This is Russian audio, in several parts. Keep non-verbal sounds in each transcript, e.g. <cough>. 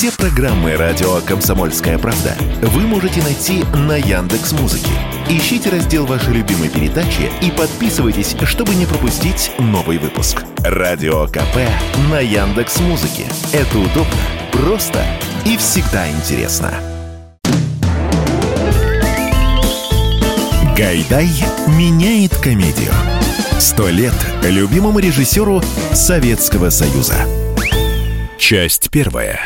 Все программы радио Комсомольская правда вы можете найти на Яндекс Музыке. Ищите раздел вашей любимой передачи и подписывайтесь, чтобы не пропустить новый выпуск. Радио КП на Яндекс Музыке. Это удобно, просто и всегда интересно. Гайдай меняет комедию. Сто лет любимому режиссеру Советского Союза. Часть первая.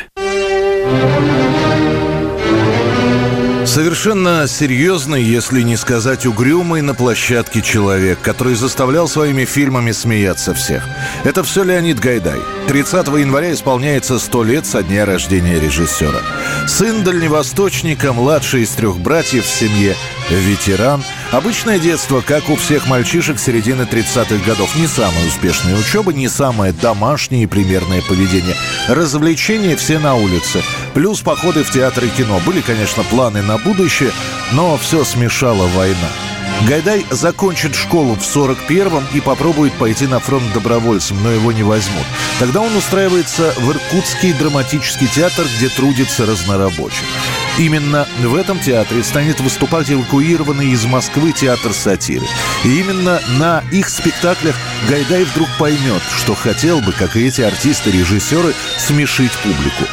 Совершенно серьезный, если не сказать угрюмый на площадке человек, который заставлял своими фильмами смеяться всех. Это все Леонид Гайдай. 30 января исполняется 100 лет со дня рождения режиссера. Сын дальневосточника, младший из трех братьев в семье, ветеран. Обычное детство, как у всех мальчишек середины 30-х годов. Не самая успешная учеба, не самое домашнее и примерное поведение. Развлечения все на улице. Плюс походы в театр и кино. Были, конечно, планы на будущее, но все смешала война. Гайдай закончит школу в 41-м и попробует пойти на фронт добровольцем, но его не возьмут. Тогда он устраивается в Иркутский драматический театр, где трудится разнорабочим. Именно в этом театре станет выступать эвакуированный из Москвы театр сатиры. И именно на их спектаклях Гайдай вдруг поймет, что хотел бы, как и эти артисты-режиссеры, смешить публику.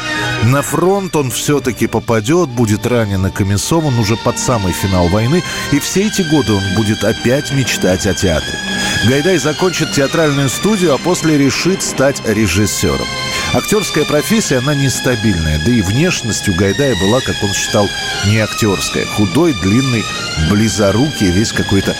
На фронт он все-таки попадет, будет ранен и комиссован уже под самый финал войны, и все эти годы он будет опять мечтать о театре. Гайдай закончит театральную студию, а после решит стать режиссером. Актерская профессия, она нестабильная, да и внешность у Гайдая была, как он считал, не актерская. Худой, длинный, близорукий, весь какой-то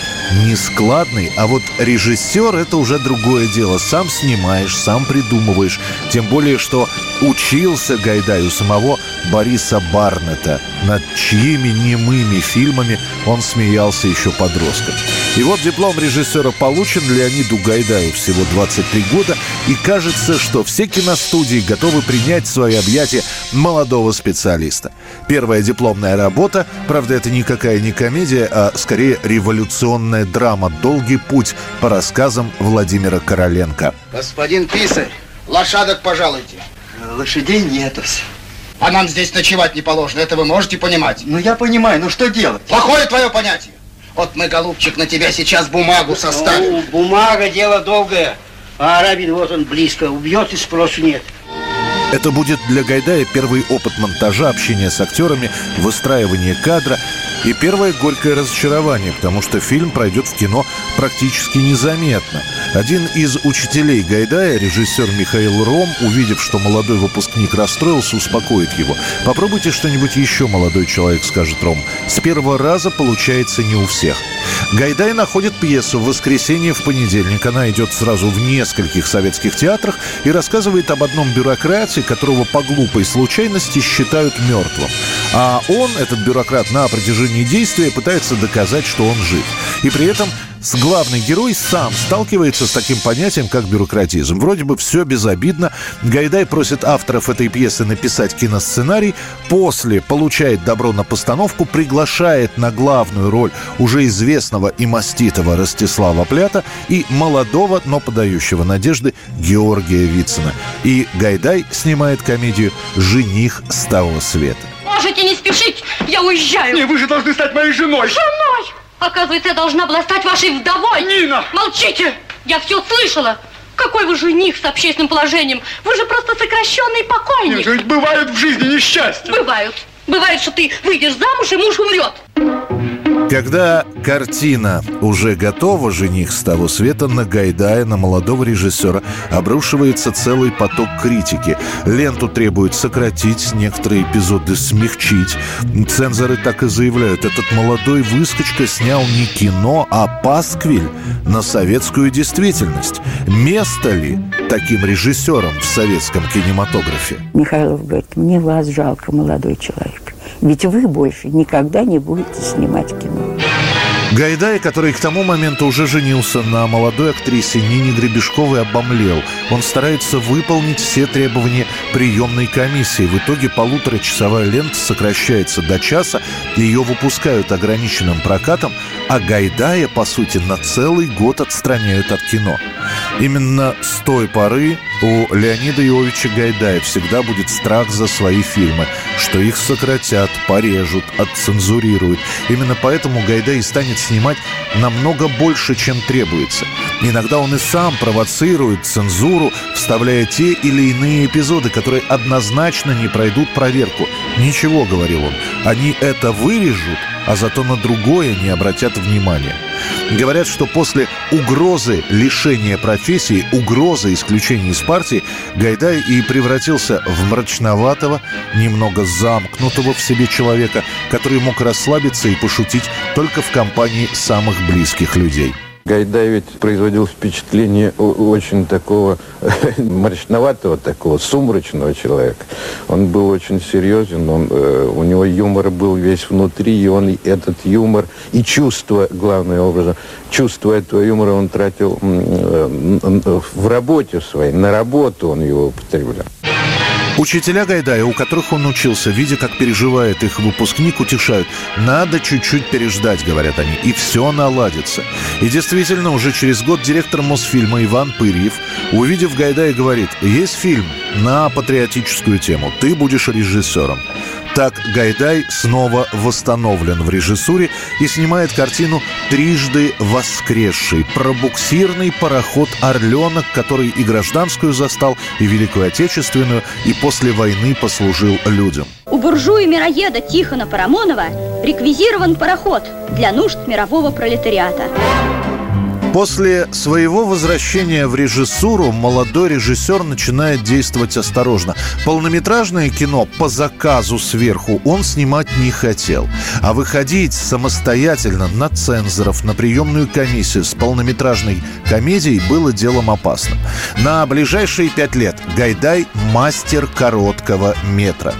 нескладный. А вот режиссер – это уже другое дело. Сам снимаешь, сам придумываешь. Тем более, что учился Гайдай у самого Бориса Барнета, над чьими немыми фильмами он смеялся еще подростком. И вот диплом режиссера получен Леониду Гайдаю всего 23 года, и кажется, что все киностудии готовы принять в свои объятия молодого специалиста. Первая дипломная работа, правда, это никакая не комедия, а скорее революционная драма «Долгий путь» по рассказам Владимира Короленко. Господин писарь, лошадок пожалуйте. Лошадей нету. А нам здесь ночевать не положено, это вы можете понимать? Ну я понимаю, ну что делать? Плохое твое понятие. Вот мы, голубчик, на тебя сейчас бумагу составим. Ну, бумага дело долгое. А Арабин вот он близко, убьет и спросу нет. Это будет для Гайдая первый опыт монтажа, общения с актерами, выстраивания кадра и первое горькое разочарование, потому что фильм пройдет в кино практически незаметно. Один из учителей Гайдая, режиссер Михаил Ром, увидев, что молодой выпускник расстроился, успокоит его. «Попробуйте что-нибудь еще, молодой человек», — скажет Ром. «С первого раза получается не у всех». Гайдай находит пьесу в воскресенье в понедельник. Она идет сразу в нескольких советских театрах и рассказывает об одном бюрократе, которого по глупой случайности считают мертвым. А он, этот бюрократ, на протяжении действия пытается доказать, что он жив. И при этом с главный герой сам сталкивается с таким понятием, как бюрократизм. Вроде бы все безобидно. Гайдай просит авторов этой пьесы написать киносценарий. После получает добро на постановку, приглашает на главную роль уже известного и маститого Ростислава Плята и молодого, но подающего надежды Георгия Вицина. И Гайдай снимает комедию «Жених с того света». Можете не спешить, я уезжаю. Не, вы же должны стать моей женой. Женой! Оказывается, я должна была стать вашей вдовой. Нина! Молчите! Я все слышала. Какой вы жених с общественным положением? Вы же просто сокращенный покойник. Нет, ведь бывают в жизни несчастья. Бывают. Бывает, что ты выйдешь замуж, и муж умрет. Когда картина уже готова, жених с того света на Гайдая, на молодого режиссера, обрушивается целый поток критики. Ленту требуют сократить, некоторые эпизоды смягчить. Цензоры так и заявляют, этот молодой выскочка снял не кино, а пасквиль на советскую действительность. Место ли таким режиссером в советском кинематографе? Михайлов говорит, мне вас жалко, молодой человек. Ведь вы больше никогда не будете снимать кино. Гайдай, который к тому моменту уже женился на молодой актрисе Нине Гребешковой, обомлел. Он старается выполнить все требования приемной комиссии. В итоге полуторачасовая лента сокращается до часа. Ее выпускают ограниченным прокатом, а Гайдая, по сути, на целый год отстраняют от кино. Именно с той поры у Леонида Иовича Гайдая всегда будет страх за свои фильмы, что их сократят, порежут, отцензурируют. Именно поэтому Гайдай станет снимать намного больше, чем требуется. Иногда он и сам провоцирует цензуру, вставляя те или иные эпизоды, которые однозначно не пройдут проверку. «Ничего», — говорил он, — «они это вырежут, а зато на другое не обратят внимания». Говорят, что после угрозы лишения профессии, угрозы исключения из партии, Гайдай и превратился в мрачноватого, немного замкнутого в себе человека, который мог расслабиться и пошутить только в компании самых близких людей. Гайдай ведь производил впечатление очень такого <laughs> мрачноватого, такого сумрачного человека. Он был очень серьезен, он, э, у него юмор был весь внутри, и он этот юмор и чувство, главное образом, чувство этого юмора он тратил э, в работе своей, на работу он его употреблял. Учителя Гайдая, у которых он учился, видя, как переживает их выпускник, утешают. Надо чуть-чуть переждать, говорят они, и все наладится. И действительно, уже через год директор Мосфильма Иван Пырьев, увидев Гайдая, говорит, есть фильм на патриотическую тему, ты будешь режиссером. Так Гайдай снова восстановлен в режиссуре и снимает картину «Трижды воскресший» про буксирный пароход «Орленок», который и гражданскую застал, и Великую Отечественную, и после войны послужил людям. У буржуя-мироеда Тихона Парамонова реквизирован пароход для нужд мирового пролетариата. После своего возвращения в режиссуру молодой режиссер начинает действовать осторожно. Полнометражное кино по заказу сверху он снимать не хотел. А выходить самостоятельно на цензоров, на приемную комиссию с полнометражной комедией было делом опасным. На ближайшие пять лет Гайдай – мастер короткого метра.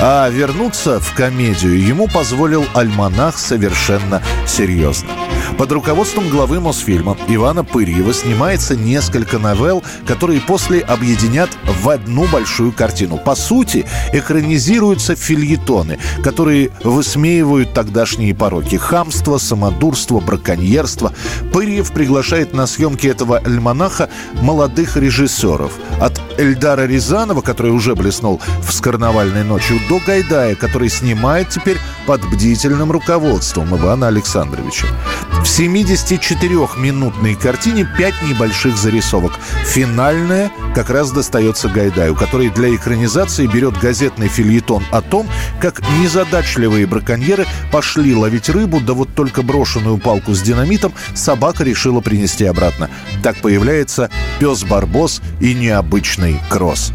А вернуться в комедию ему позволил альманах совершенно серьезно. Под руководством главы Мосфильма Ивана Пырьева снимается несколько новелл, которые после объединят в одну большую картину. По сути, экранизируются фильетоны, которые высмеивают тогдашние пороки. Хамство, самодурство, браконьерство. Пырьев приглашает на съемки этого альманаха молодых режиссеров. От Эльдара Рязанова, который уже блеснул в «Скарнавальной ночью», до Гайдая, который снимает теперь под бдительным руководством Ивана Александровича. В 74-минутной картине 5 небольших зарисовок. Финальная как раз достается Гайдаю, который для экранизации берет газетный фильетон о том, как незадачливые браконьеры пошли ловить рыбу, да вот только брошенную палку с динамитом собака решила принести обратно. Так появляется пес Барбос и необычный кросс.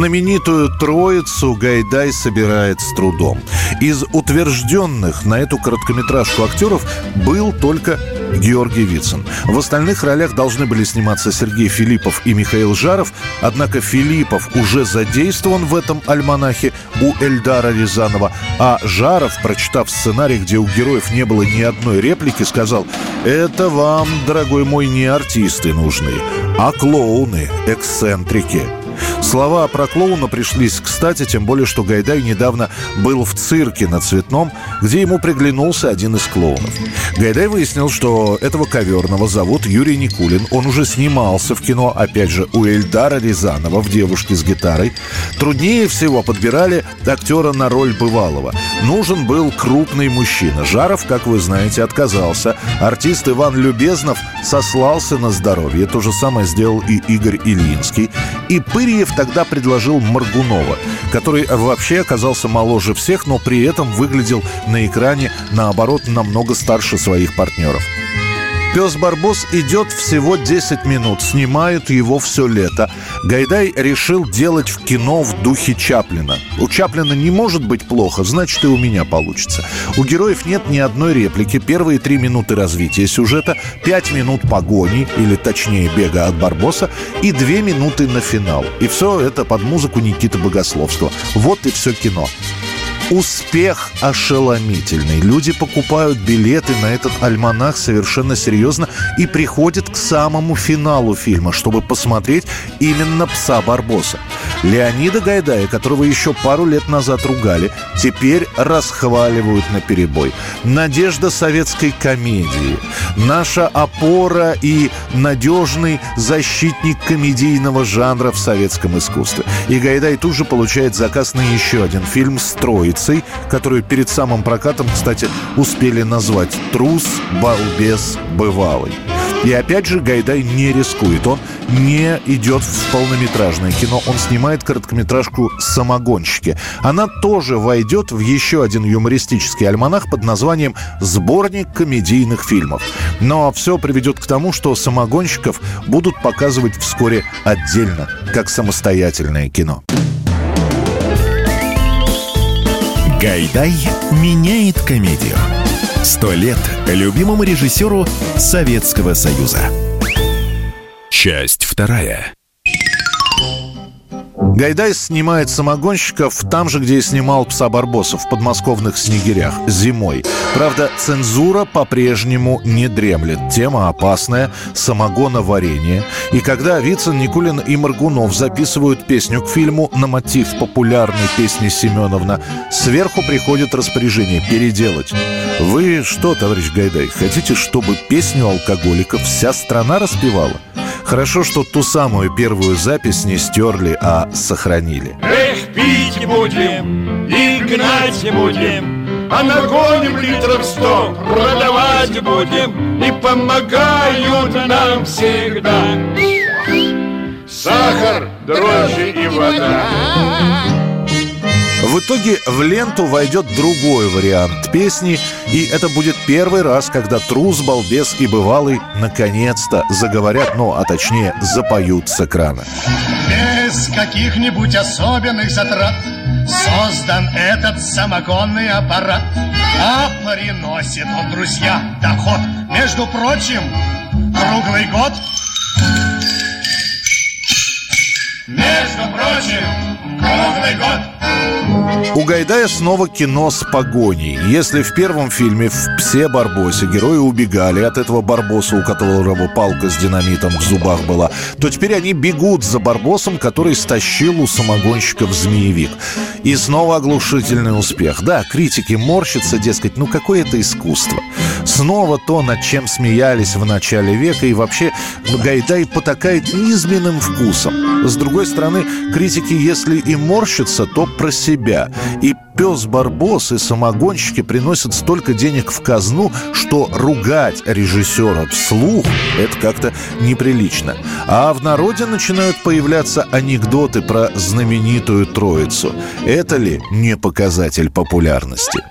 Знаменитую троицу Гайдай собирает с трудом. Из утвержденных на эту короткометражку актеров был только Георгий Вицин. В остальных ролях должны были сниматься Сергей Филиппов и Михаил Жаров, однако Филиппов уже задействован в этом альманахе у Эльдара Рязанова, а Жаров, прочитав сценарий, где у героев не было ни одной реплики, сказал «Это вам, дорогой мой, не артисты нужны, а клоуны, эксцентрики». Слова про клоуна пришлись кстати, тем более, что Гайдай недавно был в цирке на Цветном, где ему приглянулся один из клоунов. Гайдай выяснил, что этого коверного зовут Юрий Никулин. Он уже снимался в кино, опять же, у Эльдара Рязанова в «Девушке с гитарой». Труднее всего подбирали актера на роль бывалого. Нужен был крупный мужчина. Жаров, как вы знаете, отказался. Артист Иван Любезнов сослался на здоровье. То же самое сделал и Игорь Ильинский. И Пырьев тогда предложил Маргунова, который вообще оказался моложе всех, но при этом выглядел на экране, наоборот, намного старше своих партнеров. Пес Барбос идет всего 10 минут, снимают его все лето. Гайдай решил делать в кино в духе Чаплина. У Чаплина не может быть плохо, значит и у меня получится. У героев нет ни одной реплики. Первые три минуты развития сюжета, пять минут погони, или точнее бега от Барбоса, и две минуты на финал. И все это под музыку Никиты Богословства. Вот и все кино. Успех ошеломительный. Люди покупают билеты на этот альманах совершенно серьезно и приходят к самому финалу фильма, чтобы посмотреть именно «Пса Барбоса». Леонида Гайдая, которого еще пару лет назад ругали, теперь расхваливают на перебой. Надежда советской комедии. Наша опора и надежный защитник комедийного жанра в советском искусстве. И Гайдай тут же получает заказ на еще один фильм с троицей, которую перед самым прокатом, кстати, успели назвать «Трус, балбес, бывалый». И опять же Гайдай не рискует. Он не идет в полнометражное кино. Он снимает короткометражку «Самогонщики». Она тоже войдет в еще один юмористический альманах под названием «Сборник комедийных фильмов». Но все приведет к тому, что «Самогонщиков» будут показывать вскоре отдельно, как самостоятельное кино. Гайдай меняет комедию. Сто лет любимому режиссеру Советского Союза. Часть вторая. Гайдай снимает самогонщиков там же, где и снимал «Пса Барбоса» в подмосковных снегирях зимой. Правда, цензура по-прежнему не дремлет. Тема опасная – самогоноварение. И когда Вицин, Никулин и Маргунов записывают песню к фильму на мотив популярной песни Семеновна, сверху приходит распоряжение переделать. Вы что, товарищ Гайдай, хотите, чтобы песню алкоголиков вся страна распевала? Хорошо, что ту самую первую запись не стерли, а сохранили. Эх, пить будем и гнать будем, а нагоним литров сто, продавать будем, и помогают нам всегда. Сахар, дрожжи и вода. В итоге в ленту войдет другой вариант песни, и это будет первый раз, когда трус, балбес и бывалый наконец-то заговорят, ну, а точнее, запоют с экрана. Без каких-нибудь особенных затрат Создан этот самогонный аппарат А приносит он, друзья, доход. Между прочим, круглый год. Между прочим, круглый год У Гайдая снова кино с погоней. Если в первом фильме в «Псе Барбосе» герои убегали от этого Барбоса, у которого палка с динамитом в зубах была, то теперь они бегут за Барбосом, который стащил у самогонщиков змеевик. И снова оглушительный успех. Да, критики морщатся, дескать, ну какое это искусство. Снова то, над чем смеялись в начале века, и вообще Гайдай потакает низменным вкусом. С другой стороны, критики, если и морщатся, то про себя. И пес Барбос и самогонщики приносят столько денег в казну, что ругать режиссера вслух – это как-то неприлично. А в народе начинают появляться анекдоты про знаменитую троицу. Это ли не показатель популярности?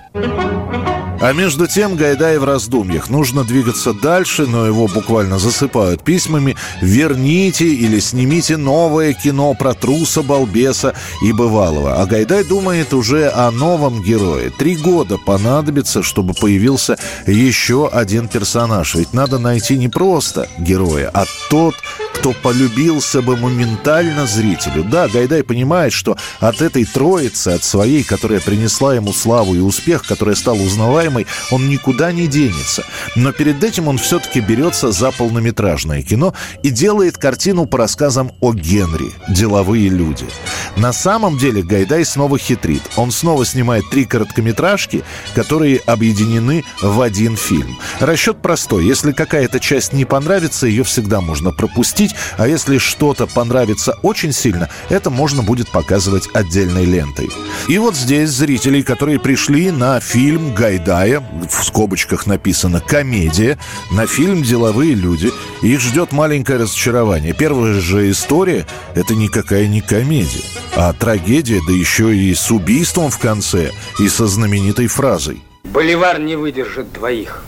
А между тем Гайдай в раздумьях. Нужно двигаться дальше, но его буквально засыпают письмами. Верните или снимите новое кино про труса, балбеса и бывалого. А Гайдай думает уже о новом герое. Три года понадобится, чтобы появился еще один персонаж. Ведь надо найти не просто героя, а тот, кто полюбился бы моментально зрителю. Да, Гайдай понимает, что от этой троицы, от своей, которая принесла ему славу и успех, которая стала узнаваемой, он никуда не денется. Но перед этим он все-таки берется за полнометражное кино и делает картину по рассказам о Генри «Деловые люди». На самом деле Гайдай снова хитрит. Он снова снимает три короткометражки, которые объединены в один фильм. Расчет простой. Если какая-то часть не понравится, ее всегда можно пропустить, а если что-то понравится очень сильно, это можно будет показывать отдельной лентой. И вот здесь зрителей, которые пришли на фильм Гайдая, в скобочках написано «комедия», на фильм «Деловые люди». Их ждет маленькое разочарование. Первая же история – это никакая не комедия, а трагедия, да еще и с убийством в конце, и со знаменитой фразой. Боливар не выдержит двоих.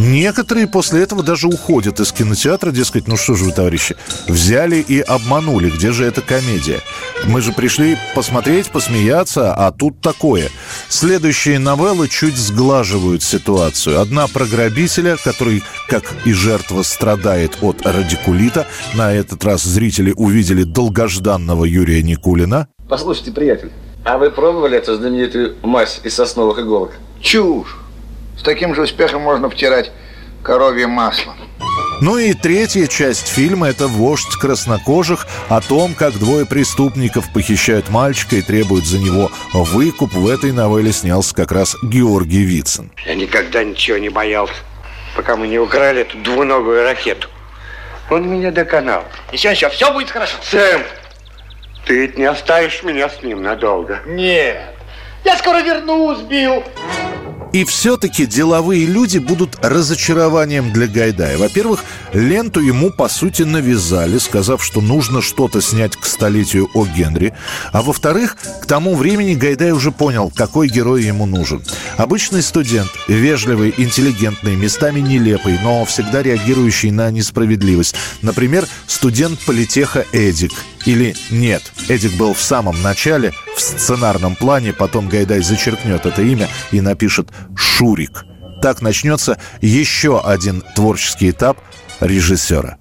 Некоторые после этого даже уходят из кинотеатра, дескать, ну что же вы, товарищи, взяли и обманули, где же эта комедия? Мы же пришли посмотреть, посмеяться, а тут такое. Следующие новеллы чуть сглаживают ситуацию. Одна про грабителя, который, как и жертва, страдает от радикулита. На этот раз зрители увидели долгожданного Юрия Никулина. Послушайте, приятель, а вы пробовали эту знаменитую мазь из сосновых иголок? Чушь. С таким же успехом можно втирать коровье масло. Ну и третья часть фильма – это «Вождь краснокожих», о том, как двое преступников похищают мальчика и требуют за него выкуп. В этой новелле снялся как раз Георгий Вицин. Я никогда ничего не боялся, пока мы не украли эту двуногую ракету. Он меня доконал. Еще, еще, все будет хорошо. Сэм, ты ведь не оставишь меня с ним надолго? Нет. Я скоро вернусь, Билл. И все-таки деловые люди будут разочарованием для Гайдая. Во-первых, ленту ему, по сути, навязали, сказав, что нужно что-то снять к столетию о Генри. А во-вторых, к тому времени Гайдай уже понял, какой герой ему нужен. Обычный студент, вежливый, интеллигентный, местами нелепый, но всегда реагирующий на несправедливость. Например, студент политеха Эдик – или нет, Эдик был в самом начале, в сценарном плане, потом Гайдай зачеркнет это имя и напишет «Шурик». Так начнется еще один творческий этап режиссера.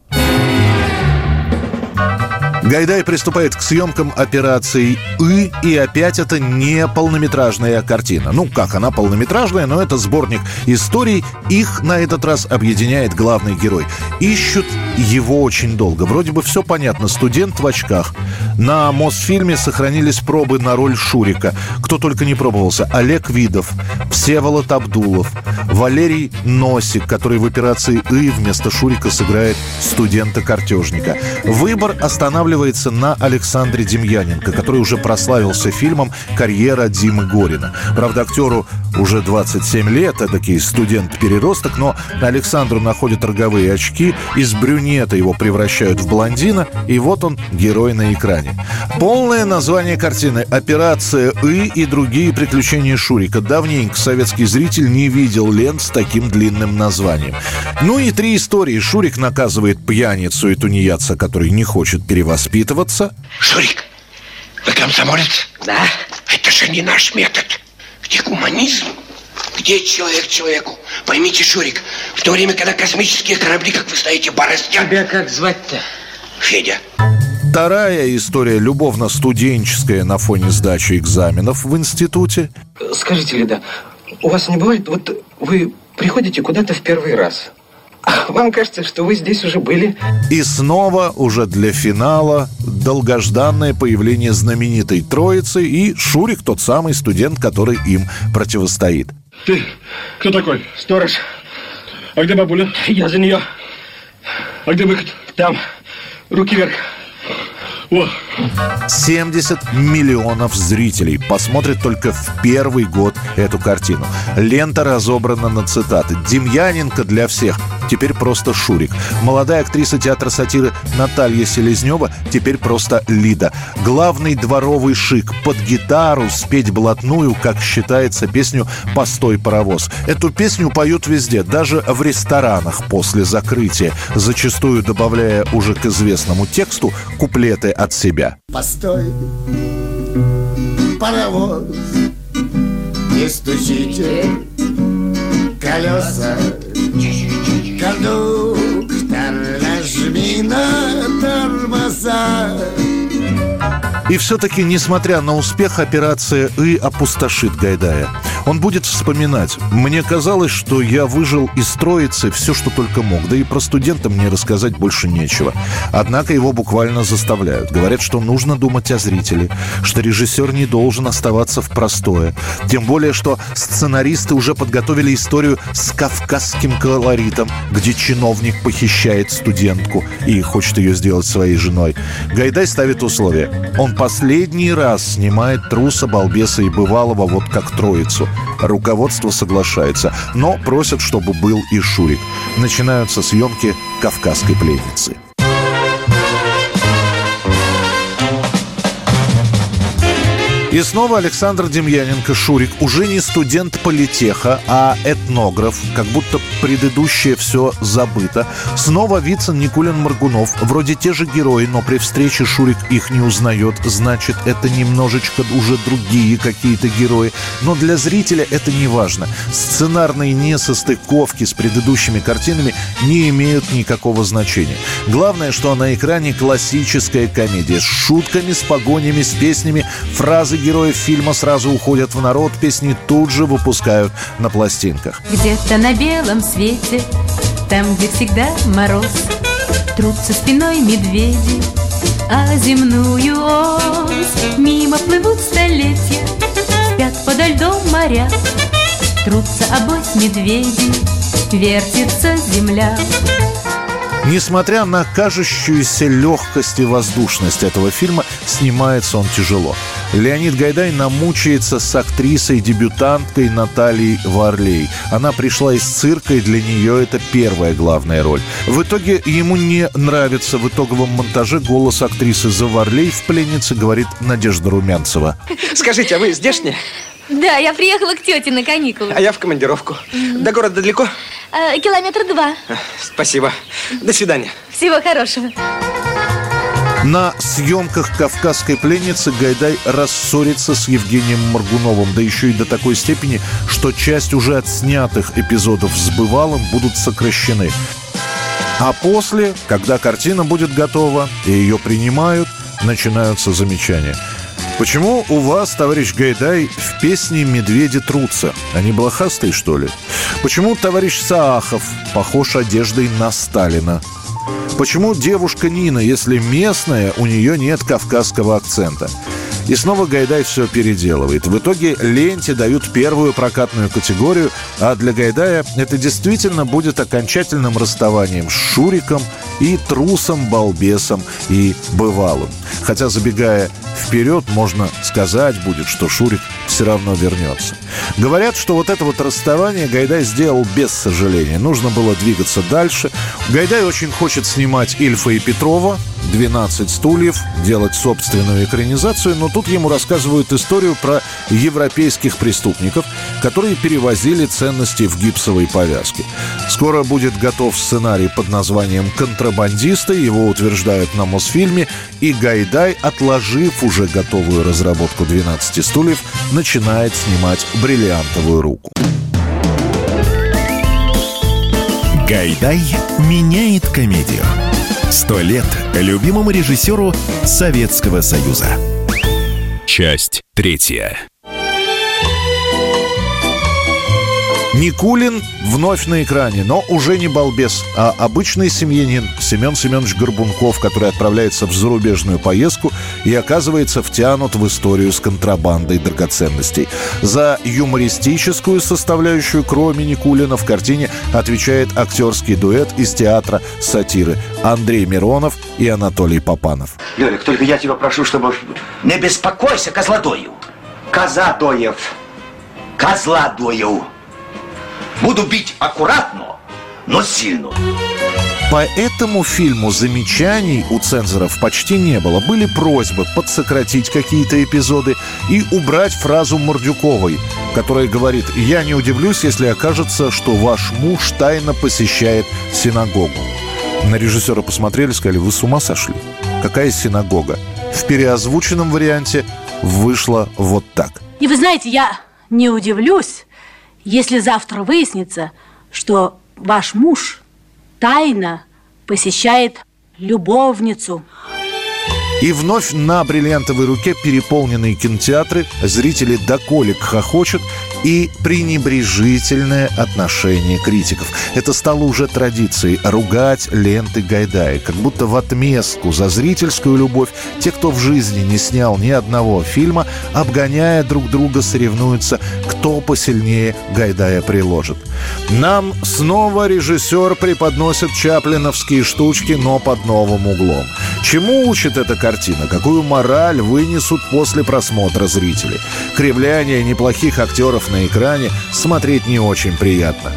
Гайдай приступает к съемкам операции «И», и опять это не полнометражная картина. Ну, как она полнометражная, но это сборник историй. Их на этот раз объединяет главный герой. Ищут его очень долго. Вроде бы все понятно. Студент в очках. На Мосфильме сохранились пробы на роль Шурика. Кто только не пробовался. Олег Видов, Всеволод Абдулов, Валерий Носик, который в операции «И» вместо Шурика сыграет студента-картежника. Выбор останавливается останавливается на Александре Демьяненко, который уже прославился фильмом «Карьера Димы Горина». Правда, актеру уже 27 лет, эдакий студент-переросток, но Александру находят роговые очки, из брюнета его превращают в блондина, и вот он герой на экране. Полное название картины «Операция И и другие приключения Шурика». Давненько советский зритель не видел лент с таким длинным названием. Ну и три истории. Шурик наказывает пьяницу и тунеядца, который не хочет перевоспитываться. Шурик, вы комсомолец? Да. Это же не наш метод. Где гуманизм? Где человек человеку? Поймите, Шурик, в то время, когда космические корабли, как вы знаете, бороздят... Тебя как звать-то? Федя. Вторая история любовно-студенческая на фоне сдачи экзаменов в институте. Скажите, Лида, у вас не бывает, вот вы приходите куда-то в первый раз, <laughs> вам кажется, что вы здесь уже были? И снова, уже для финала, долгожданное появление знаменитой троицы и Шурик, тот самый студент, который им противостоит. Ты кто такой? Сторож. А где бабуля? Я за нее. А где выход? Там. Руки вверх. О. 70 миллионов зрителей посмотрят только в первый год эту картину. Лента разобрана на цитаты. Демьяненко для всех теперь просто Шурик. Молодая актриса театра сатиры Наталья Селезнева теперь просто Лида. Главный дворовый шик под гитару спеть блатную, как считается, песню «Постой, паровоз». Эту песню поют везде, даже в ресторанах после закрытия, зачастую добавляя уже к известному тексту куплеты от себя. Постой, паровоз, не стучите колеса. Кондуктор, нажми на тормоза. И все-таки, несмотря на успех, операция «И» опустошит Гайдая. Он будет вспоминать. Мне казалось, что я выжил из троицы все, что только мог. Да и про студента мне рассказать больше нечего. Однако его буквально заставляют. Говорят, что нужно думать о зрителе, что режиссер не должен оставаться в простое. Тем более, что сценаристы уже подготовили историю с кавказским колоритом, где чиновник похищает студентку и хочет ее сделать своей женой. Гайдай ставит условия. Он последний раз снимает труса, балбеса и бывалого вот как троицу. Руководство соглашается, но просят, чтобы был и Шурик. Начинаются съемки «Кавказской пленницы». И снова Александр Демьяненко, Шурик, уже не студент политеха, а этнограф, как будто предыдущее все забыто. Снова Вицин, Никулин, Маргунов, вроде те же герои, но при встрече Шурик их не узнает, значит, это немножечко уже другие какие-то герои. Но для зрителя это не важно. Сценарные несостыковки с предыдущими картинами не имеют никакого значения. Главное, что на экране классическая комедия с шутками, с погонями, с песнями, фразы героев фильма сразу уходят в народ, песни тут же выпускают на пластинках. Где-то на белом свете Там, где всегда мороз Трутся спиной медведи А земную ось Мимо плывут столетия Спят подо льдом моря Трутся обось медведи Вертится земля Несмотря на кажущуюся легкость и воздушность этого фильма, снимается он тяжело. Леонид Гайдай намучается с актрисой-дебютанткой Натальей Варлей. Она пришла из цирка, и для нее это первая главная роль. В итоге ему не нравится в итоговом монтаже голос актрисы Заварлей в «Пленнице», говорит Надежда Румянцева. Скажите, а вы здешняя? Да, я приехала к тете на каникулы. А я в командировку. До города далеко? Э, километр два. Спасибо. До свидания. Всего хорошего. На съемках «Кавказской пленницы» Гайдай рассорится с Евгением Маргуновым, да еще и до такой степени, что часть уже отснятых эпизодов с бывалым будут сокращены. А после, когда картина будет готова и ее принимают, начинаются замечания. Почему у вас, товарищ Гайдай, в песне «Медведи трутся»? Они блохастые, что ли? Почему товарищ Саахов похож одеждой на Сталина? Почему девушка Нина, если местная, у нее нет кавказского акцента? И снова Гайдай все переделывает. В итоге ленте дают первую прокатную категорию, а для Гайдая это действительно будет окончательным расставанием с Шуриком и трусом, балбесом и бывалым. Хотя, забегая вперед, можно сказать будет, что Шурик все равно вернется. Говорят, что вот это вот расставание Гайдай сделал без сожаления. Нужно было двигаться дальше. Гайдай очень хочет снимать Ильфа и Петрова, 12 стульев, делать собственную экранизацию, но тут ему рассказывают историю про европейских преступников, которые перевозили ценности в гипсовой повязке. Скоро будет готов сценарий под названием «Контрабандисты», его утверждают на Мосфильме, и Гайдай, отложив уже готовую разработку «12 стульев», начинает снимать «Бриллиантовую руку». Гайдай меняет комедию. Сто лет любимому режиссеру Советского Союза. Часть третья. Никулин вновь на экране, но уже не балбес, а обычный семьянин Семен Семенович Горбунков, который отправляется в зарубежную поездку и оказывается втянут в историю с контрабандой драгоценностей. За юмористическую составляющую, кроме Никулина, в картине отвечает актерский дуэт из театра сатиры Андрей Миронов и Анатолий Попанов. Лёлик, только я тебя прошу, чтобы... Не беспокойся, Козлодою. Козадоев. Козладоев. Буду бить аккуратно, но сильно. По этому фильму замечаний у цензоров почти не было. Были просьбы подсократить какие-то эпизоды и убрать фразу Мордюковой, которая говорит «Я не удивлюсь, если окажется, что ваш муж тайно посещает синагогу». На режиссера посмотрели, сказали «Вы с ума сошли? Какая синагога?» В переозвученном варианте вышло вот так. И вы знаете, я не удивлюсь, если завтра выяснится, что ваш муж тайно посещает любовницу. И вновь на бриллиантовой руке переполненные кинотеатры, зрители до колик хохочут и пренебрежительное отношение критиков. Это стало уже традицией ругать ленты Гайдая, как будто в отместку за зрительскую любовь те, кто в жизни не снял ни одного фильма, обгоняя друг друга, соревнуются, кто посильнее Гайдая приложит. Нам снова режиссер преподносит чаплиновские штучки, но под новым углом. Чему учит эта картина? Какую мораль вынесут после просмотра зрители? Кривляние неплохих актеров на экране смотреть не очень приятно.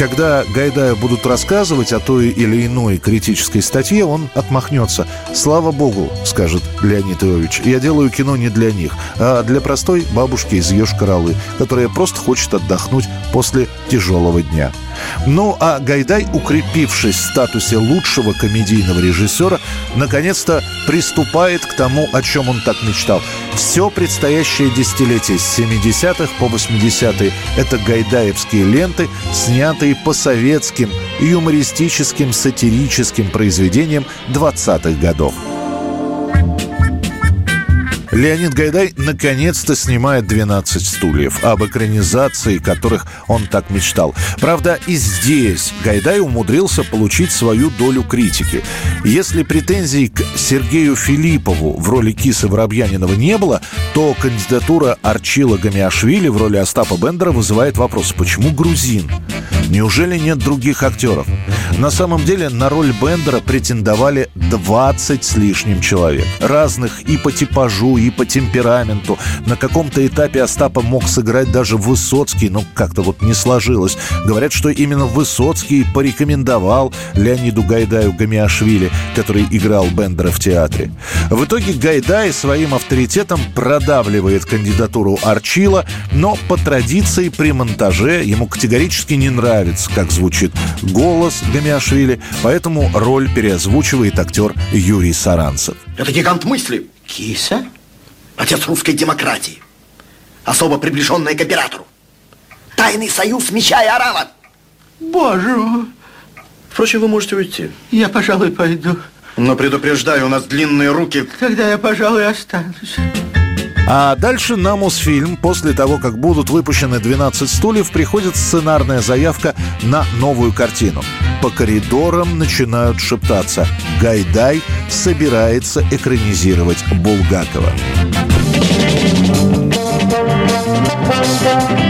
Когда Гайдаю будут рассказывать о той или иной критической статье, он отмахнется. «Слава богу», — скажет Леонид Иович, — «я делаю кино не для них, а для простой бабушки из Ёж-Королы, которая просто хочет отдохнуть после тяжелого дня». Ну а Гайдай, укрепившись в статусе лучшего комедийного режиссера, наконец-то приступает к тому, о чем он так мечтал. Все предстоящее десятилетие с 70-х по 80-е – это гайдаевские ленты, снятые по советским, юмористическим, сатирическим произведениям 20-х годов. Леонид Гайдай наконец-то снимает «12 стульев», об экранизации которых он так мечтал. Правда, и здесь Гайдай умудрился получить свою долю критики. Если претензий к Сергею Филиппову в роли Кисы Воробьянинова не было, то кандидатура Арчила Гамиашвили в роли Остапа Бендера вызывает вопрос, почему грузин? Неужели нет других актеров? На самом деле на роль Бендера претендовали 20 с лишним человек. Разных и по типажу, и по темпераменту. На каком-то этапе Остапа мог сыграть даже Высоцкий, но как-то вот не сложилось. Говорят, что именно Высоцкий порекомендовал Леониду Гайдаю Гамиашвили, который играл Бендера в театре. В итоге Гайдай своим авторитетом продавливает кандидатуру Арчила, но по традиции при монтаже ему категорически не нравится, как звучит голос Гамиашвили, поэтому роль переозвучивает актер Юрий Саранцев. Это гигант мысли. Киса? Отец русской демократии. Особо приближенная к оператору. Тайный союз меча и орала. Боже мой. Впрочем, вы можете уйти. Я, пожалуй, пойду. Но предупреждаю, у нас длинные руки. Тогда я, пожалуй, останусь. А дальше на Мосфильм, после того, как будут выпущены «12 стульев», приходит сценарная заявка на новую картину. По коридорам начинают шептаться «Гайдай собирается экранизировать Булгакова».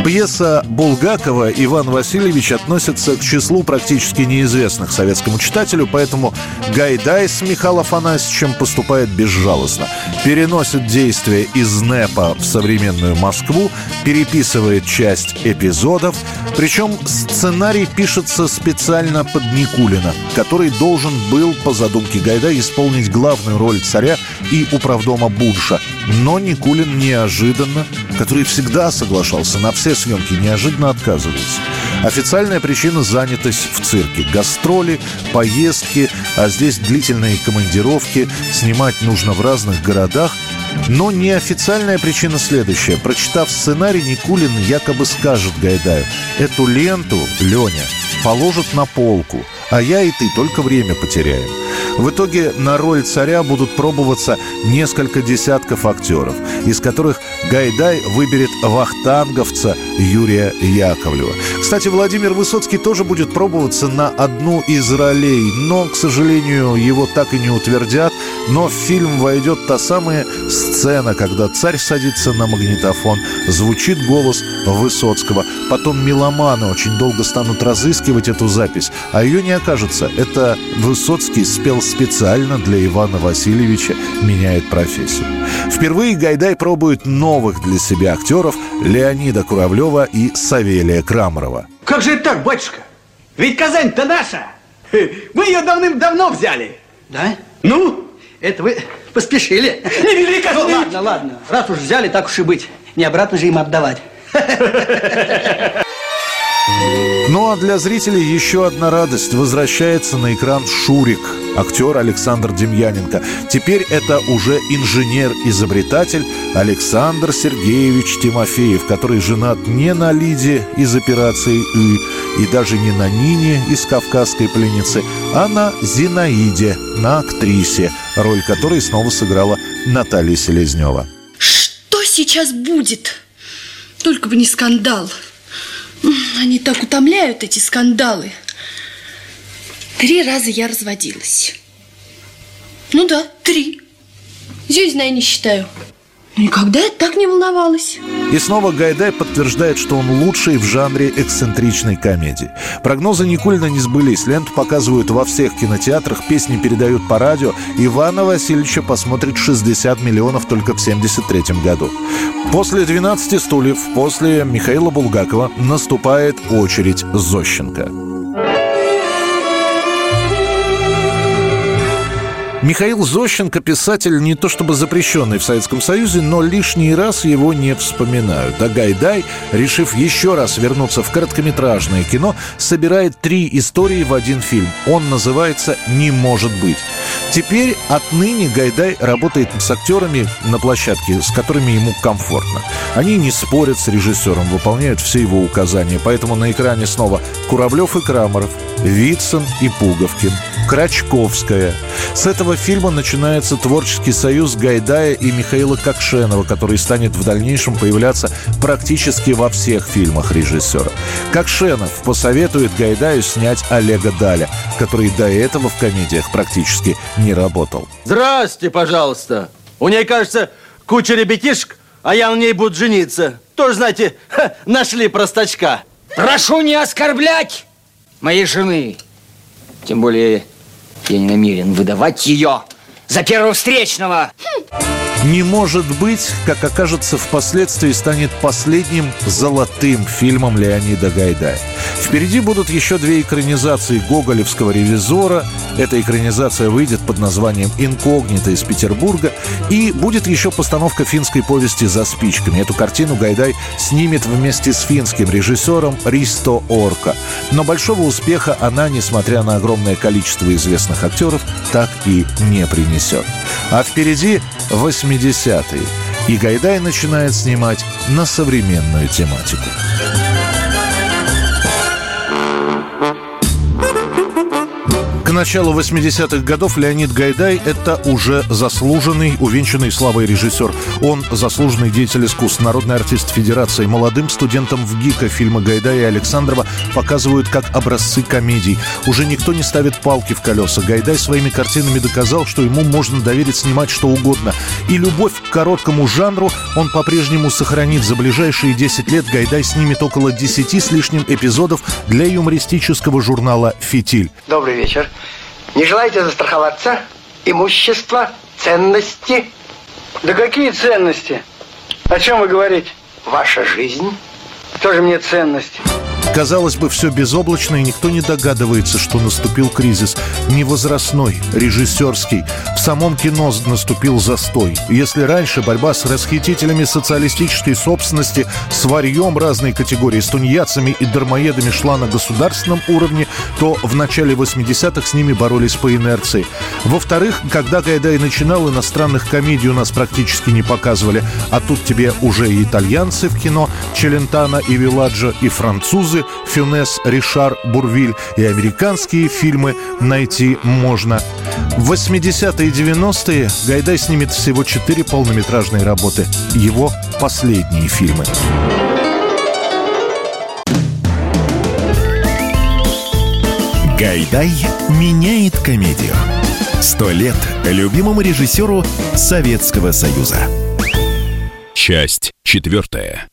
Пьеса Булгакова Иван Васильевич относится к числу практически неизвестных советскому читателю, поэтому Гайдай с Михаилом Афанасьевичем поступает безжалостно. Переносит действие из НЭПа в современную Москву, переписывает часть эпизодов, причем сценарий пишется специально под Никулина, который должен был, по задумке Гайдая, исполнить главную роль царя и управдома Будша. Но Никулин неожиданно, который всегда соглашался на все съемки, неожиданно отказывается. Официальная причина – занятость в цирке. Гастроли, поездки, а здесь длительные командировки, снимать нужно в разных городах. Но неофициальная причина следующая. Прочитав сценарий, Никулин якобы скажет Гайдаю, эту ленту, Леня, положат на полку, а я и ты только время потеряем. В итоге на роль царя будут пробоваться несколько десятков актеров, из которых Гайдай выберет вахтанговца Юрия Яковлева. Кстати, Владимир Высоцкий тоже будет пробоваться на одну из ролей, но, к сожалению, его так и не утвердят. Но в фильм войдет та самая сцена, когда царь садится на магнитофон, звучит голос Высоцкого. Потом меломаны очень долго станут разыскивать эту запись, а ее не окажется. Это Высоцкий спел специально для Ивана Васильевича «Меняет профессию». Впервые Гайдай пробует новых для себя актеров Леонида Куравлева и Савелия Крамарова. Как же это так, батюшка? Ведь Казань-то наша. <laughs> Мы ее давным-давно взяли. Да? Ну? Это вы поспешили. Не велика Ну, ладно, ладно. Раз уж взяли, так уж и быть. Не обратно же им отдавать. <laughs> Ну а для зрителей еще одна радость. Возвращается на экран Шурик, актер Александр Демьяненко. Теперь это уже инженер-изобретатель Александр Сергеевич Тимофеев, который женат не на Лиде из операции «И» и даже не на Нине из «Кавказской пленницы», а на Зинаиде, на актрисе, роль которой снова сыграла Наталья Селезнева. Что сейчас будет? Только бы не скандал. Они так утомляют, эти скандалы. Три раза я разводилась. Ну да, три. Я не считаю. Никогда я так не волновалась. И снова Гайдай подтверждает, что он лучший в жанре эксцентричной комедии. Прогнозы Никулина не сбылись. Ленту показывают во всех кинотеатрах, песни передают по радио. Ивана Васильевича посмотрит 60 миллионов только в 73 году. После «12 стульев», после Михаила Булгакова наступает очередь Зощенко. Михаил Зощенко – писатель не то чтобы запрещенный в Советском Союзе, но лишний раз его не вспоминают. А Гайдай, решив еще раз вернуться в короткометражное кино, собирает три истории в один фильм. Он называется «Не может быть». Теперь отныне Гайдай работает с актерами на площадке, с которыми ему комфортно. Они не спорят с режиссером, выполняют все его указания. Поэтому на экране снова Куравлев и Крамаров, Вицин и Пуговкин, Крачковская. С этого фильма начинается творческий союз Гайдая и Михаила Кокшенова, который станет в дальнейшем появляться практически во всех фильмах режиссера. Кокшенов посоветует Гайдаю снять Олега Даля, который до этого в комедиях практически не работал. Здрасте, пожалуйста. У ней, кажется, куча ребятишек, а я на ней буду жениться. Тоже, знаете, ха, нашли простачка. Прошу не оскорблять моей жены. Тем более я не намерен выдавать ее за первого встречного. «Не может быть», как окажется, впоследствии станет последним золотым фильмом Леонида Гайдая. Впереди будут еще две экранизации гоголевского «Ревизора». Эта экранизация выйдет под названием «Инкогнито» из Петербурга. И будет еще постановка финской повести «За спичками». Эту картину Гайдай снимет вместе с финским режиссером Ристо Орка. Но большого успеха она, несмотря на огромное количество известных актеров, так и не принесет. А впереди 80-е. И Гайдай начинает снимать на современную тематику. К началу 80-х годов Леонид Гайдай – это уже заслуженный, увенчанный славой режиссер. Он заслуженный деятель искусств, народный артист Федерации. Молодым студентам в ГИКа фильмы Гайдая и Александрова показывают как образцы комедий. Уже никто не ставит палки в колеса. Гайдай своими картинами доказал, что ему можно доверить снимать что угодно. И любовь к короткому жанру он по-прежнему сохранит. За ближайшие 10 лет Гайдай снимет около 10 с лишним эпизодов для юмористического журнала «Фитиль». Добрый вечер. Не желаете застраховаться? Имущество, ценности? Да какие ценности? О чем вы говорите? Ваша жизнь. Тоже мне ценности. Казалось бы, все безоблачно, и никто не догадывается, что наступил кризис. Не возрастной, режиссерский. В самом кино наступил застой. Если раньше борьба с расхитителями социалистической собственности, с варьем разной категории, с тунеядцами и дармоедами шла на государственном уровне, то в начале 80-х с ними боролись по инерции. Во-вторых, когда Гайдай начинал, иностранных комедий у нас практически не показывали. А тут тебе уже и итальянцы в кино, Челентано и Виладжо, и французы, Фюнес, Ришар, Бурвиль и американские фильмы найти можно. В 80-е и 90-е Гайдай снимет всего четыре полнометражные работы. Его последние фильмы. Гайдай меняет комедию. Сто лет любимому режиссеру Советского Союза. Часть четвертая.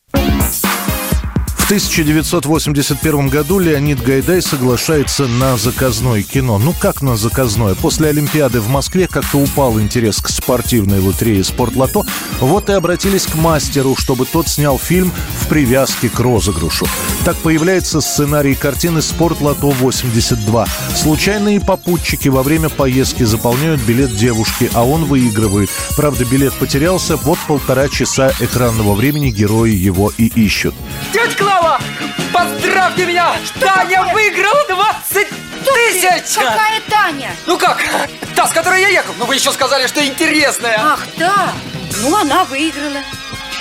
В 1981 году Леонид Гайдай соглашается на заказное кино. Ну как на заказное? После Олимпиады в Москве как-то упал интерес к спортивной лотерее «Спортлото». Вот и обратились к мастеру, чтобы тот снял фильм в привязке к розыгрышу. Так появляется сценарий картины «Спортлото-82». Случайные попутчики во время поездки заполняют билет девушки, а он выигрывает. Правда, билет потерялся, вот полтора часа экранного времени герои его и ищут. Тетя Клава, поздравьте меня! Таня выиграла 20 тысяч! Какая Таня? Ну как? Та, с которой я ехал. Ну вы еще сказали, что интересная. Ах, да. Ну, она выиграла.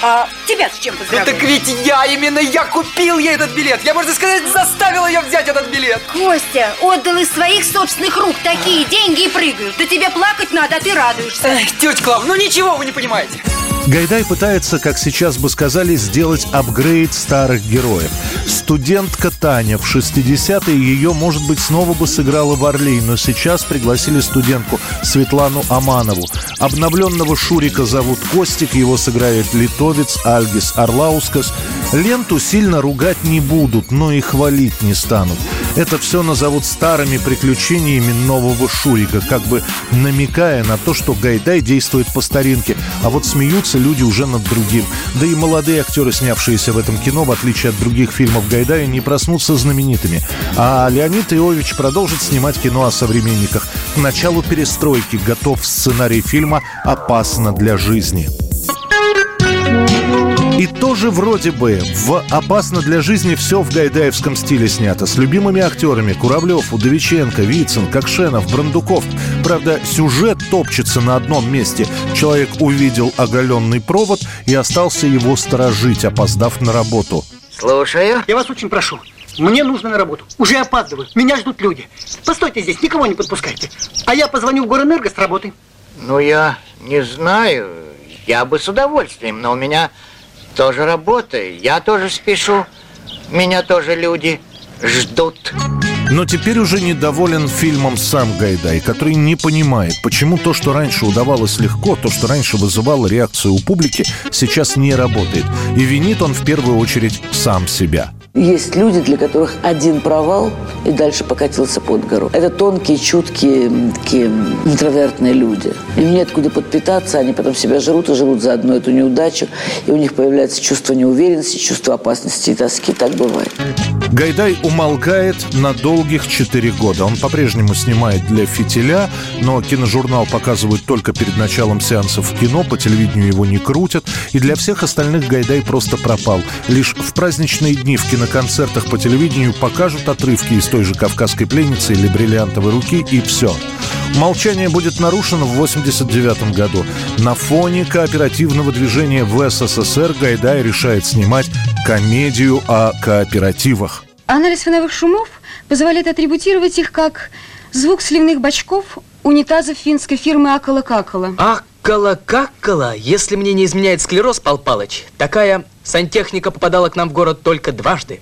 А тебя с чем Ну поздравляю? так ведь я, именно я купил ей этот билет. Я, можно сказать, заставил ее взять этот билет. Костя отдал из своих собственных рук такие деньги и прыгают. Да тебе плакать надо, а ты радуешься. Эх, тетя Клава, ну ничего вы не понимаете. Гайдай пытается, как сейчас бы сказали, сделать апгрейд старых героев. Студентка Таня в 60-е ее, может быть, снова бы сыграла в Орлей, но сейчас пригласили студентку Светлану Аманову. Обновленного Шурика зовут Костик, его сыграет литовец Альгис Орлаускас. Ленту сильно ругать не будут, но и хвалить не станут. Это все назовут старыми приключениями нового Шурика, как бы намекая на то, что Гайдай действует по старинке, а вот смеются люди уже над другим. Да и молодые актеры, снявшиеся в этом кино, в отличие от других фильмов Гайдая, не проснутся знаменитыми. А Леонид Иович продолжит снимать кино о современниках. К началу перестройки готов сценарий фильма «Опасно для жизни». И тоже вроде бы в «Опасно для жизни» все в гайдаевском стиле снято. С любимыми актерами Куравлев, Удовиченко, Вицин, Кокшенов, Брандуков. Правда, сюжет топчется на одном месте. Человек увидел оголенный провод и остался его сторожить, опоздав на работу. Слушаю. Я вас очень прошу, Мне нужно на работу. Уже опаздываю. Меня ждут люди. Постойте здесь, никого не подпускайте. А я позвоню в Горэнерго с работы. Ну, я не знаю. Я бы с удовольствием, но у меня тоже работа. Я тоже спешу. Меня тоже люди ждут. Но теперь уже недоволен фильмом сам Гайдай, который не понимает, почему то, что раньше удавалось легко, то, что раньше вызывало реакцию у публики, сейчас не работает. И винит он в первую очередь сам себя. Есть люди, для которых один провал и дальше покатился под гору. Это тонкие, чуткие, такие интровертные люди. Им нет куда подпитаться, они потом себя жрут и живут за одну эту неудачу, и у них появляется чувство неуверенности, чувство опасности и тоски. Так бывает. Гайдай умолкает на долгих четыре года. Он по-прежнему снимает для «Фитиля», но киножурнал показывают только перед началом сеансов в кино, по телевидению его не крутят, и для всех остальных Гайдай просто пропал. Лишь в праздничные дни в киноконцертах по телевидению покажут отрывки из той же «Кавказской пленницы» или «Бриллиантовой руки» и все. Молчание будет нарушено в 89 году. На фоне кооперативного движения в СССР Гайдай решает снимать комедию о кооперативах. Анализ фоновых шумов позволяет атрибутировать их как звук сливных бачков унитазов финской фирмы Акала-Какала. Акала-какала, если мне не изменяет склероз, Пал Палыч, такая сантехника попадала к нам в город только дважды.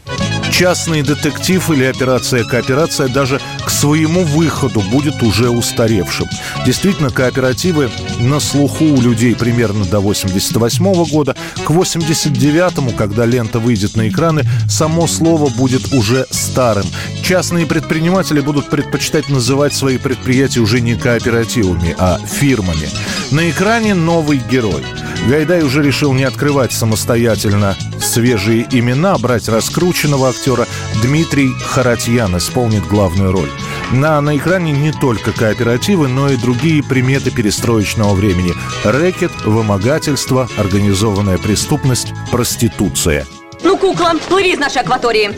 Частный детектив или операция-кооперация даже к своему выходу будет уже устаревшим. Действительно, кооперативы на слуху у людей примерно до 88 года. К 89-му, когда лента выйдет на экраны, само слово будет уже старым. Частные предприниматели будут предпочитать называть свои предприятия уже не кооперативами, а фирмами. На экране новый герой. Гайдай уже решил не открывать самостоятельно свежие имена, брать раскрученного актера. Дмитрий Харатьян исполнит главную роль. На, на экране не только кооперативы, но и другие приметы перестроечного времени. Рэкет, вымогательство, организованная преступность, проституция. Ну, кукла, плыви из нашей акватории.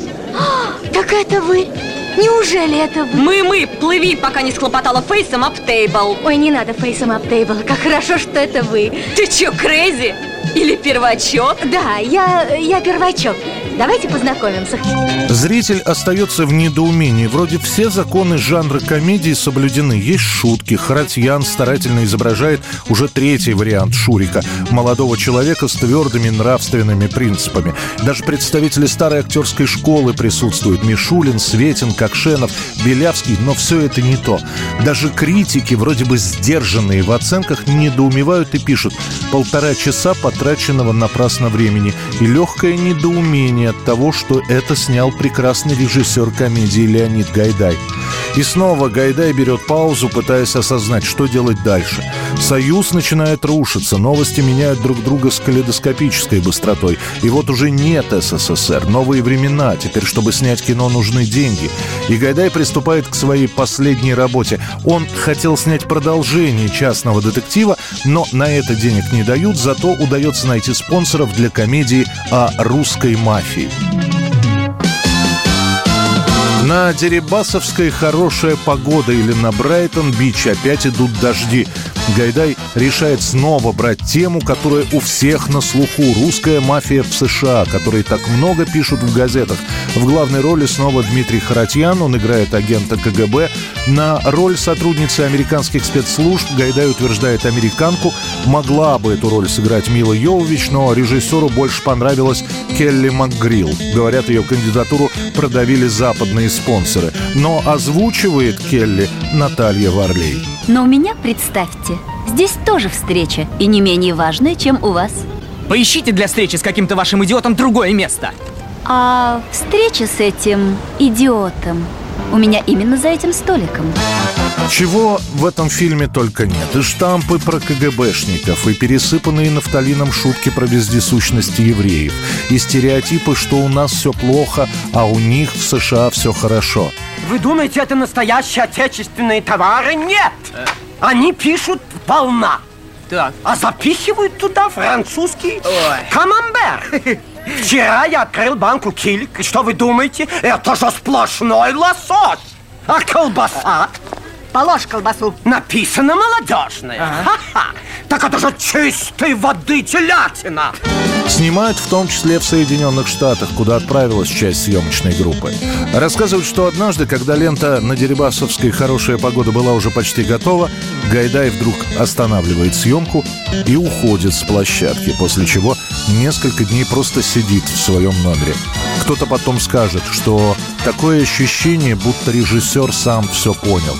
так это вы? Неужели это вы? Мы-мы, плыви, пока не схлопотала фейсом ап тейбл. Ой, не надо фейсом ап тейбл. Как хорошо, что это вы. Ты чё, крейзи? Или первачок? Да, я, я первачок. Давайте познакомимся. Зритель остается в недоумении. Вроде все законы жанра комедии соблюдены. Есть шутки. Харатьян старательно изображает уже третий вариант Шурика. Молодого человека с твердыми нравственными принципами. Даже представители старой актерской школы присутствуют. Мишулин, Светин, Кокшенов, Белявский. Но все это не то. Даже критики, вроде бы сдержанные в оценках, недоумевают и пишут. Полтора часа потраченного напрасно времени. И легкое недоумение от того, что это снял прекрасный режиссер комедии Леонид Гайдай. И снова Гайдай берет паузу, пытаясь осознать, что делать дальше. Союз начинает рушиться, новости меняют друг друга с калейдоскопической быстротой. И вот уже нет СССР, новые времена, теперь, чтобы снять кино, нужны деньги. И Гайдай приступает к своей последней работе. Он хотел снять продолжение частного детектива, но на это денег не дают, зато удается найти спонсоров для комедии о русской мафии. На Дерибасовской хорошая погода или на Брайтон-Бич опять идут дожди. Гайдай решает снова брать тему, которая у всех на слуху. Русская мафия в США, которой так много пишут в газетах. В главной роли снова Дмитрий Харатьян, он играет агента КГБ. На роль сотрудницы американских спецслужб Гайдай утверждает американку. Могла бы эту роль сыграть Мила Йовович, но режиссеру больше понравилась Келли МакГрилл. Говорят, ее кандидатуру продавили западные спонсоры. Но озвучивает Келли Наталья Варлей. Но у меня, представьте, здесь тоже встреча, и не менее важная, чем у вас. Поищите для встречи с каким-то вашим идиотом другое место. А встреча с этим идиотом у меня именно за этим столиком. Чего в этом фильме только нет. И штампы про КГБшников, и пересыпанные нафталином шутки про вездесущности евреев, и стереотипы, что у нас все плохо, а у них в США все хорошо. Вы думаете, это настоящие отечественные товары? Нет! Они пишут волна. Так. А запихивают туда французский камамбер. <laughs> Вчера я открыл банку кильк, и что вы думаете? Это же сплошной лосось. А колбаса? Положь колбасу. Написано молодежная. Ха-ха. Так это же чистой воды телятина. Снимают в том числе в Соединенных Штатах, куда отправилась часть съемочной группы. Рассказывают, что однажды, когда лента на Дерибасовской «Хорошая погода» была уже почти готова, Гайдай вдруг останавливает съемку и уходит с площадки, после чего несколько дней просто сидит в своем номере. Кто-то потом скажет, что такое ощущение, будто режиссер сам все понял.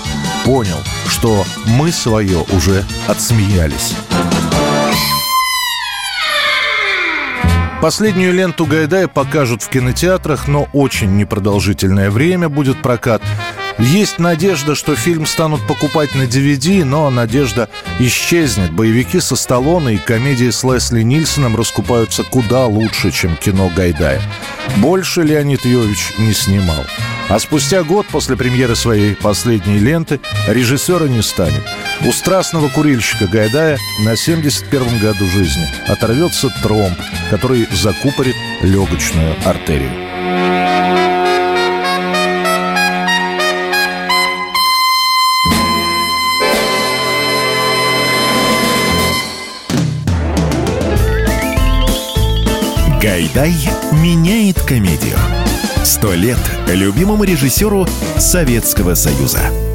Понял, что мы свое уже отсмеялись. Последнюю ленту Гайдая покажут в кинотеатрах, но очень непродолжительное время будет прокат. Есть надежда, что фильм станут покупать на DVD, но надежда исчезнет. Боевики со Сталлоне и комедии с Лесли Нильсоном раскупаются куда лучше, чем кино Гайдая. Больше Леонид Йович не снимал. А спустя год после премьеры своей последней ленты режиссера не станет. У страстного курильщика Гайдая на 71-м году жизни оторвется тромб, который закупорит легочную артерию. Гайдай меняет комедию. Сто лет любимому режиссеру Советского Союза.